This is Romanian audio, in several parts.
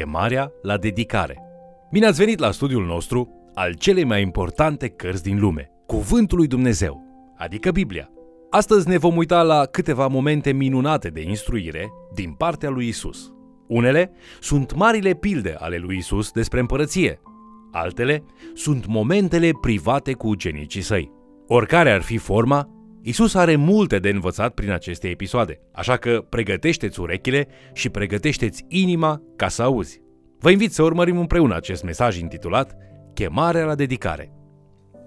Chemarea la dedicare. Bine ați venit la studiul nostru al celei mai importante cărți din lume, Cuvântul lui Dumnezeu, adică Biblia. Astăzi ne vom uita la câteva momente minunate de instruire din partea lui Isus. Unele sunt marile pilde ale lui Isus despre împărăție, altele sunt momentele private cu ucenicii săi. Oricare ar fi forma, Isus are multe de învățat prin aceste episoade, așa că pregătește-ți urechile și pregătește-ți inima ca să auzi. Vă invit să urmărim împreună acest mesaj intitulat Chemarea la dedicare.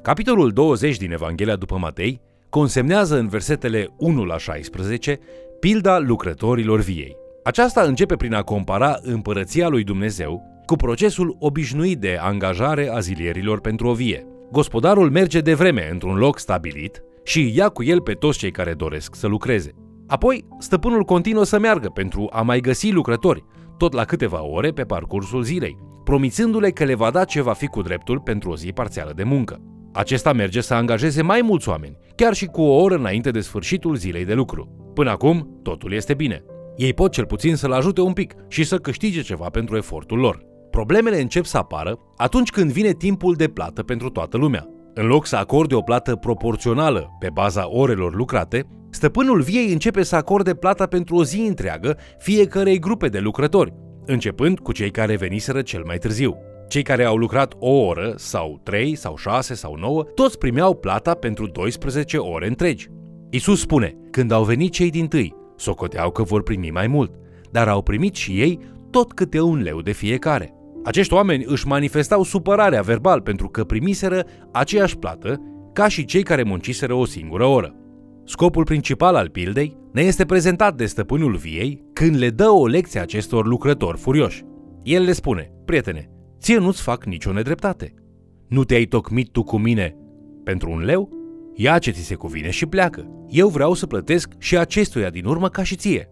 Capitolul 20 din Evanghelia după Matei consemnează în versetele 1 la 16 pilda lucrătorilor viei. Aceasta începe prin a compara împărăția lui Dumnezeu cu procesul obișnuit de angajare a zilierilor pentru o vie. Gospodarul merge de vreme într-un loc stabilit și ia cu el pe toți cei care doresc să lucreze. Apoi, stăpânul continuă să meargă pentru a mai găsi lucrători, tot la câteva ore pe parcursul zilei, promițându-le că le va da ce va fi cu dreptul pentru o zi parțială de muncă. Acesta merge să angajeze mai mulți oameni, chiar și cu o oră înainte de sfârșitul zilei de lucru. Până acum, totul este bine. Ei pot cel puțin să-l ajute un pic și să câștige ceva pentru efortul lor. Problemele încep să apară atunci când vine timpul de plată pentru toată lumea. În loc să acorde o plată proporțională pe baza orelor lucrate, stăpânul viei începe să acorde plata pentru o zi întreagă fiecarei grupe de lucrători, începând cu cei care veniseră cel mai târziu. Cei care au lucrat o oră, sau trei, sau șase, sau nouă, toți primeau plata pentru 12 ore întregi. Isus spune, când au venit cei din tâi, socoteau că vor primi mai mult, dar au primit și ei tot câte un leu de fiecare. Acești oameni își manifestau supărarea verbal pentru că primiseră aceeași plată ca și cei care munciseră o singură oră. Scopul principal al pildei ne este prezentat de stăpânul viei când le dă o lecție acestor lucrători furioși. El le spune, prietene, ție nu-ți fac nicio nedreptate. Nu te-ai tocmit tu cu mine pentru un leu? Ia ce ți se cuvine și pleacă. Eu vreau să plătesc și acestuia din urmă ca și ție.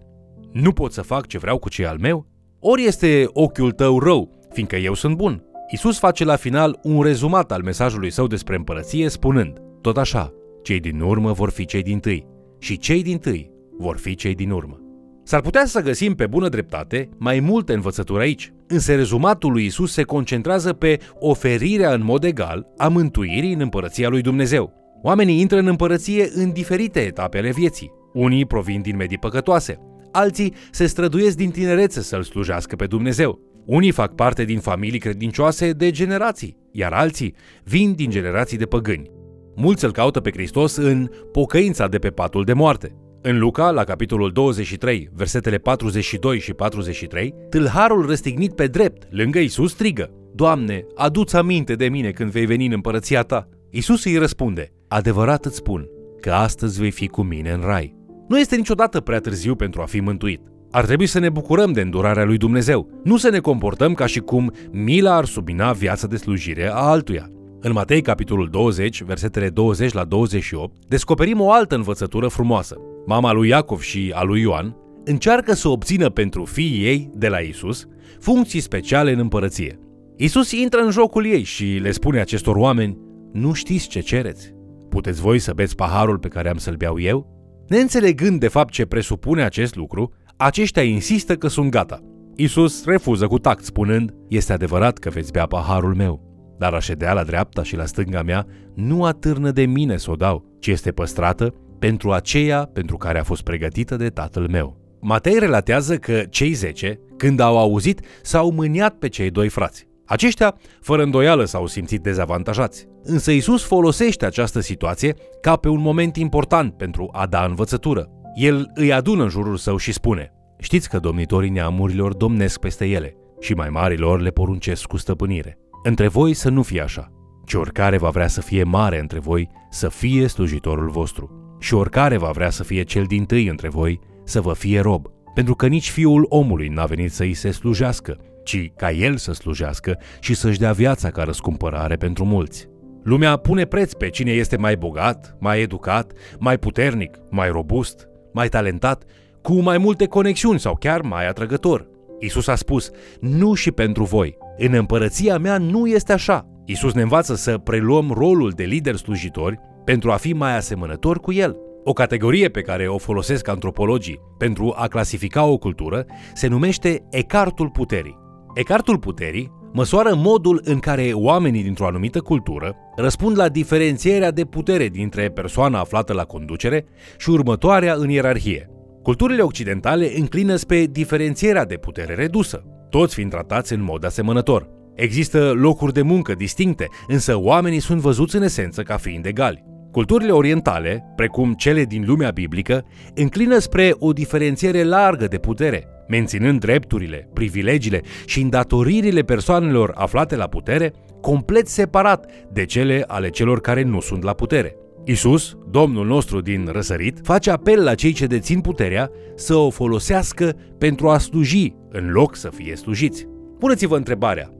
Nu pot să fac ce vreau cu cei al meu? Ori este ochiul tău rău fiindcă eu sunt bun. Isus face la final un rezumat al mesajului său despre împărăție spunând, tot așa, cei din urmă vor fi cei din tâi și cei din tâi vor fi cei din urmă. S-ar putea să găsim pe bună dreptate mai multe învățături aici, însă rezumatul lui Isus se concentrează pe oferirea în mod egal a mântuirii în împărăția lui Dumnezeu. Oamenii intră în împărăție în diferite etape ale vieții. Unii provin din medii păcătoase, alții se străduiesc din tinerețe să-L slujească pe Dumnezeu. Unii fac parte din familii credincioase de generații, iar alții vin din generații de păgâni. Mulți îl caută pe Hristos în pocăința de pe patul de moarte. În Luca, la capitolul 23, versetele 42 și 43, tâlharul răstignit pe drept, lângă Isus, strigă, Doamne, adu-ți aminte de mine când vei veni în împărăția ta. Isus îi răspunde, adevărat îți spun că astăzi vei fi cu mine în rai. Nu este niciodată prea târziu pentru a fi mântuit. Ar trebui să ne bucurăm de îndurarea lui Dumnezeu, nu să ne comportăm ca și cum mila ar submina viața de slujire a altuia. În Matei, capitolul 20, versetele 20 la 28, descoperim o altă învățătură frumoasă. Mama lui Iacov și a lui Ioan încearcă să obțină pentru fiii ei, de la Isus, funcții speciale în împărăție. Isus intră în jocul ei și le spune acestor oameni, nu știți ce cereți? Puteți voi să beți paharul pe care am să-l beau eu? Neînțelegând de fapt ce presupune acest lucru, aceștia insistă că sunt gata. Isus refuză cu tact, spunând, este adevărat că veți bea paharul meu, dar a ședea la dreapta și la stânga mea nu atârnă de mine să o dau, ci este păstrată pentru aceea pentru care a fost pregătită de tatăl meu. Matei relatează că cei zece, când au auzit, s-au mâniat pe cei doi frați. Aceștia, fără îndoială, s-au simțit dezavantajați. Însă Isus folosește această situație ca pe un moment important pentru a da învățătură. El îi adună în jurul său și spune, știți că domnitorii neamurilor domnesc peste ele și mai marilor le poruncesc cu stăpânire. Între voi să nu fie așa, ci oricare va vrea să fie mare între voi, să fie slujitorul vostru. Și oricare va vrea să fie cel din tâi între voi, să vă fie rob. Pentru că nici fiul omului n-a venit să îi se slujească, ci ca el să slujească și să-și dea viața ca răscumpărare pentru mulți. Lumea pune preț pe cine este mai bogat, mai educat, mai puternic, mai robust, mai talentat, cu mai multe conexiuni sau chiar mai atrăgător. Isus a spus, nu și pentru voi. În împărăția mea nu este așa. Isus ne învață să preluăm rolul de lider slujitori pentru a fi mai asemănători cu el. O categorie pe care o folosesc antropologii pentru a clasifica o cultură se numește ecartul puterii. Ecartul puterii măsoară modul în care oamenii dintr-o anumită cultură răspund la diferențierea de putere dintre persoana aflată la conducere și următoarea în ierarhie. Culturile occidentale înclină spre diferențierea de putere redusă, toți fiind tratați în mod asemănător. Există locuri de muncă distincte, însă oamenii sunt văzuți în esență ca fiind egali. Culturile orientale, precum cele din lumea biblică, înclină spre o diferențiere largă de putere, menținând drepturile, privilegiile și îndatoririle persoanelor aflate la putere complet separat de cele ale celor care nu sunt la putere. Isus, Domnul nostru din răsărit, face apel la cei ce dețin puterea să o folosească pentru a sluji, în loc să fie slujiți. Puneți-vă întrebarea,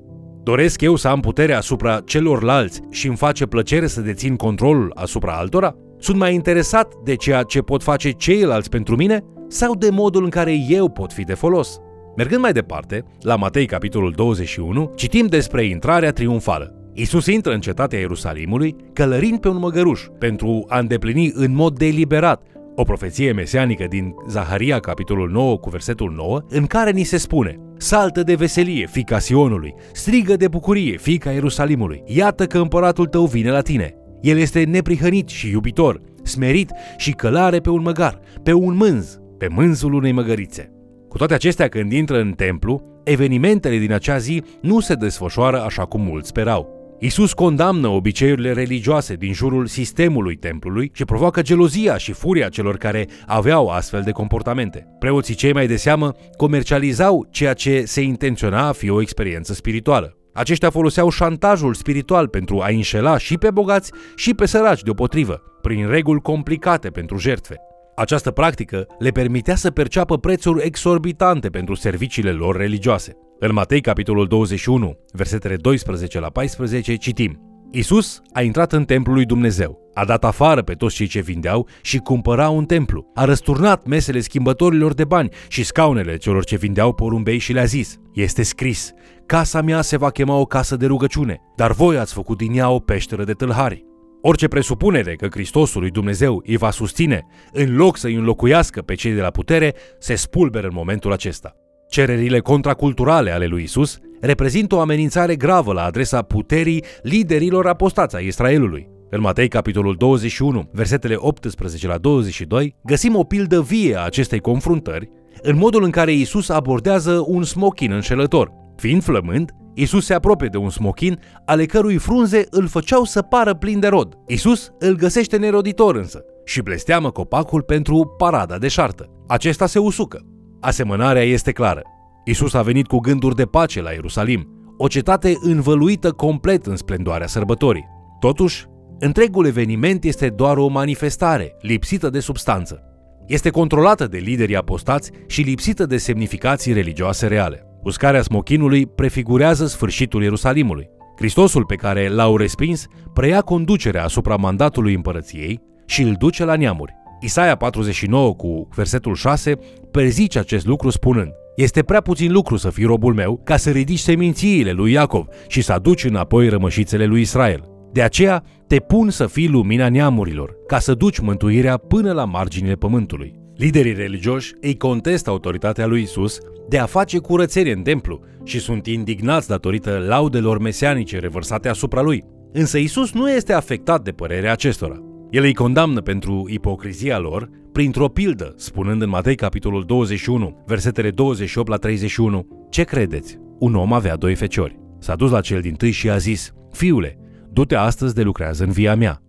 doresc eu să am puterea asupra celorlalți și îmi face plăcere să dețin controlul asupra altora? Sunt mai interesat de ceea ce pot face ceilalți pentru mine sau de modul în care eu pot fi de folos? Mergând mai departe, la Matei capitolul 21, citim despre intrarea triumfală. Isus intră în cetatea Ierusalimului, călărind pe un măgăruș, pentru a îndeplini în mod deliberat o profeție mesianică din Zaharia, capitolul 9, cu versetul 9, în care ni se spune Saltă de veselie, fica Sionului, strigă de bucurie, fica Ierusalimului, iată că împăratul tău vine la tine. El este neprihănit și iubitor, smerit și călare pe un măgar, pe un mânz, pe mânzul unei măgărițe. Cu toate acestea, când intră în templu, evenimentele din acea zi nu se desfășoară așa cum mulți sperau. Isus condamnă obiceiurile religioase din jurul sistemului templului și provoacă gelozia și furia celor care aveau astfel de comportamente. Preoții cei mai de seamă comercializau ceea ce se intenționa a fi o experiență spirituală. Aceștia foloseau șantajul spiritual pentru a înșela și pe bogați și pe săraci deopotrivă, prin reguli complicate pentru jertfe. Această practică le permitea să perceapă prețuri exorbitante pentru serviciile lor religioase. În Matei, capitolul 21, versetele 12 la 14, citim Isus a intrat în templul lui Dumnezeu, a dat afară pe toți cei ce vindeau și cumpărau un templu, a răsturnat mesele schimbătorilor de bani și scaunele celor ce vindeau porumbei și le-a zis, este scris, casa mea se va chema o casă de rugăciune, dar voi ați făcut din ea o peșteră de tâlhari. Orice presupunere că Hristosul lui Dumnezeu îi va susține, în loc să îi înlocuiască pe cei de la putere, se spulberă în momentul acesta. Cererile contraculturale ale lui Isus reprezintă o amenințare gravă la adresa puterii liderilor apostați a Israelului. În Matei, capitolul 21, versetele 18 la 22, găsim o pildă vie a acestei confruntări, în modul în care Isus abordează un smochin înșelător. Fiind flămând, Isus se apropie de un smochin, ale cărui frunze îl făceau să pară plin de rod. Isus îl găsește neroditor însă și blesteamă copacul pentru parada de șartă. Acesta se usucă. Asemănarea este clară. Isus a venit cu gânduri de pace la Ierusalim, o cetate învăluită complet în splendoarea sărbătorii. Totuși, întregul eveniment este doar o manifestare, lipsită de substanță. Este controlată de liderii apostați și lipsită de semnificații religioase reale. Uscarea smochinului prefigurează sfârșitul Ierusalimului. Hristosul pe care l-au respins preia conducerea asupra mandatului împărăției și îl duce la neamuri. Isaia 49 cu versetul 6 prezice acest lucru spunând Este prea puțin lucru să fii robul meu ca să ridici semințiile lui Iacov și să aduci înapoi rămășițele lui Israel. De aceea te pun să fii lumina neamurilor, ca să duci mântuirea până la marginile pământului. Liderii religioși îi contestă autoritatea lui Isus de a face curățenie în templu și sunt indignați datorită laudelor mesianice revărsate asupra lui. Însă Isus nu este afectat de părerea acestora. El îi condamnă pentru ipocrizia lor printr-o pildă, spunând în Matei capitolul 21, versetele 28 la 31, Ce credeți? Un om avea doi feciori. S-a dus la cel din tâi și a zis, Fiule, du-te astăzi de lucrează în via mea.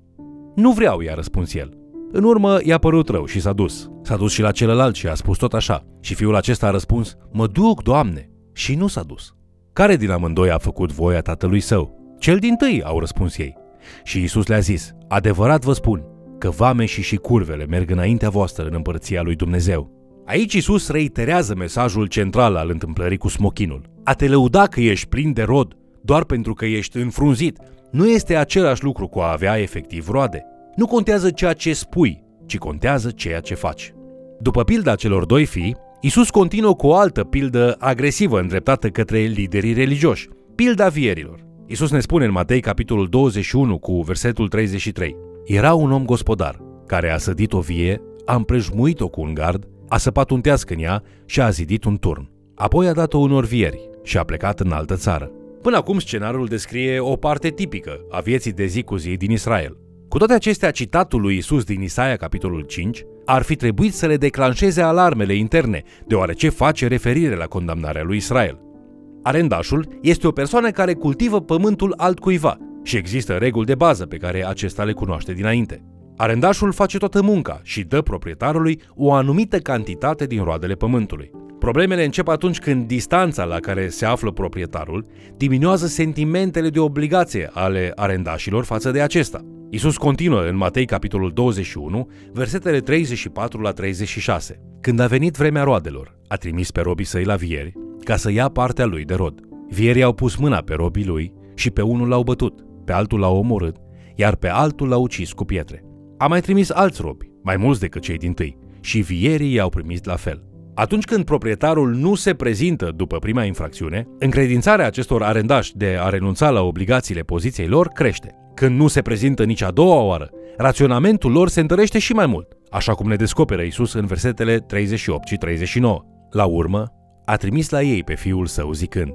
Nu vreau, i-a răspuns el. În urmă i-a părut rău și s-a dus. S-a dus și la celălalt și a spus tot așa. Și fiul acesta a răspuns, Mă duc, Doamne! Și nu s-a dus. Care din amândoi a făcut voia tatălui său? Cel din tâi, au răspuns ei. Și Isus le-a zis, adevărat vă spun, că vame și și curvele merg înaintea voastră în împărăția lui Dumnezeu. Aici Isus reiterează mesajul central al întâmplării cu smochinul. A te lăuda că ești plin de rod doar pentru că ești înfrunzit nu este același lucru cu a avea efectiv roade. Nu contează ceea ce spui, ci contează ceea ce faci. După pilda celor doi fii, Isus continuă cu o altă pildă agresivă îndreptată către liderii religioși, pilda vierilor. Isus ne spune în Matei capitolul 21 cu versetul 33. Era un om gospodar care a sădit o vie, a împrejmuit-o cu un gard, a săpat un teasc în ea și a zidit un turn. Apoi a dat-o unor vieri, și a plecat în altă țară. Până acum, scenariul descrie o parte tipică a vieții de zi cu zi din Israel. Cu toate acestea, citatul lui Isus din Isaia, capitolul 5, ar fi trebuit să le declanșeze alarmele interne, deoarece face referire la condamnarea lui Israel. Arendașul este o persoană care cultivă pământul altcuiva și există reguli de bază pe care acesta le cunoaște dinainte. Arendașul face toată munca și dă proprietarului o anumită cantitate din roadele pământului. Problemele încep atunci când distanța la care se află proprietarul diminuează sentimentele de obligație ale arendașilor față de acesta. Isus continuă în Matei capitolul 21, versetele 34 la 36. Când a venit vremea roadelor, a trimis pe robii săi la vieri ca să ia partea lui de rod. Vierii au pus mâna pe robii lui și pe unul l-au bătut, pe altul l-au omorât, iar pe altul l-au ucis cu pietre. A mai trimis alți robi, mai mulți decât cei din tâi, și vierii i-au primit la fel. Atunci când proprietarul nu se prezintă după prima infracțiune, încredințarea acestor arendași de a renunța la obligațiile poziției lor crește. Când nu se prezintă nici a doua oară, raționamentul lor se întărește și mai mult, așa cum ne descoperă Isus în versetele 38 și 39. La urmă, a trimis la ei pe fiul său zicând,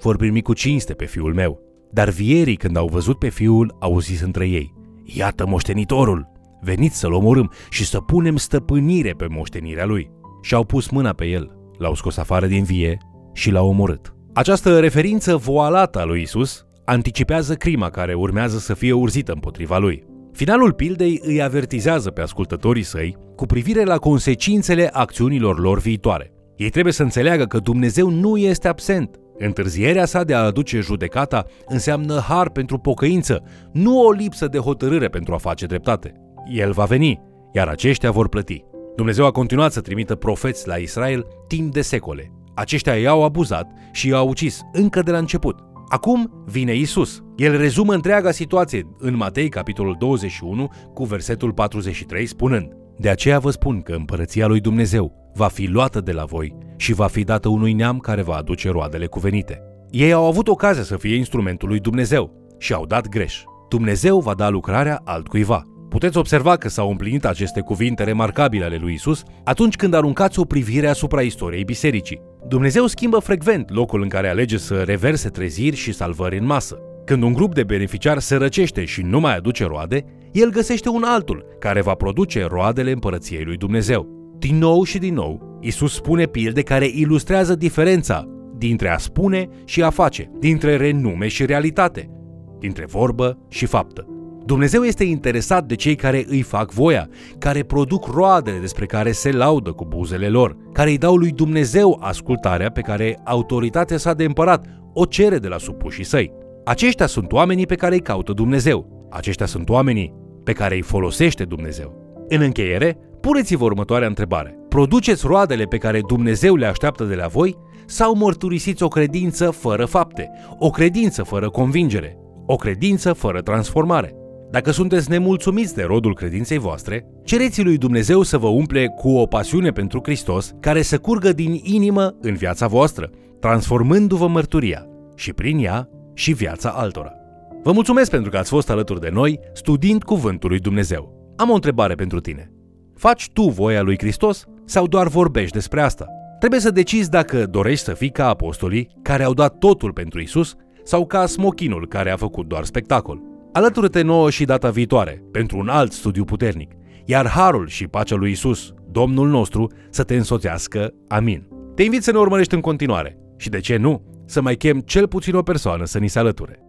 Vor primi cu cinste pe fiul meu. Dar vierii, când au văzut pe fiul, au zis între ei, Iată moștenitorul! Veniți să-l omorâm și să punem stăpânire pe moștenirea lui. Și au pus mâna pe el, l-au scos afară din vie și l-au omorât. Această referință voalată a lui Isus anticipează crima care urmează să fie urzită împotriva lui. Finalul pildei îi avertizează pe ascultătorii săi cu privire la consecințele acțiunilor lor viitoare. Ei trebuie să înțeleagă că Dumnezeu nu este absent. Întârzierea sa de a aduce judecata înseamnă har pentru pocăință, nu o lipsă de hotărâre pentru a face dreptate. El va veni, iar aceștia vor plăti. Dumnezeu a continuat să trimită profeți la Israel timp de secole. Aceștia i-au abuzat și i-au ucis încă de la început. Acum vine Isus. El rezumă întreaga situație în Matei, capitolul 21, cu versetul 43, spunând De aceea vă spun că împărăția lui Dumnezeu va fi luată de la voi și va fi dată unui neam care va aduce roadele cuvenite. Ei au avut ocazia să fie instrumentul lui Dumnezeu și au dat greș. Dumnezeu va da lucrarea altcuiva. Puteți observa că s-au împlinit aceste cuvinte remarcabile ale lui Isus atunci când aruncați o privire asupra istoriei bisericii. Dumnezeu schimbă frecvent locul în care alege să reverse treziri și salvări în masă. Când un grup de beneficiari se răcește și nu mai aduce roade, el găsește un altul care va produce roadele împărăției lui Dumnezeu. Din nou și din nou, Isus spune pilde care ilustrează diferența dintre a spune și a face, dintre renume și realitate, dintre vorbă și faptă. Dumnezeu este interesat de cei care îi fac voia, care produc roadele despre care se laudă cu buzele lor, care îi dau lui Dumnezeu ascultarea pe care autoritatea sa de împărat o cere de la supușii săi. Aceștia sunt oamenii pe care îi caută Dumnezeu. Aceștia sunt oamenii pe care îi folosește Dumnezeu. În încheiere, puneți-vă următoarea întrebare. Produceți roadele pe care Dumnezeu le așteaptă de la voi sau mărturisiți o credință fără fapte, o credință fără convingere, o credință fără transformare? Dacă sunteți nemulțumiți de rodul credinței voastre, cereți lui Dumnezeu să vă umple cu o pasiune pentru Hristos care să curgă din inimă în viața voastră, transformându-vă mărturia și prin ea și viața altora. Vă mulțumesc pentru că ați fost alături de noi studiind Cuvântul lui Dumnezeu. Am o întrebare pentru tine. Faci tu voia lui Hristos sau doar vorbești despre asta? Trebuie să decizi dacă dorești să fii ca apostolii care au dat totul pentru Isus sau ca smochinul care a făcut doar spectacol. Alătură-te nouă și data viitoare pentru un alt studiu puternic, iar harul și pacea lui Isus, Domnul nostru, să te însoțească. Amin. Te invit să ne urmărești în continuare și, de ce nu, să mai chem cel puțin o persoană să ni se alăture.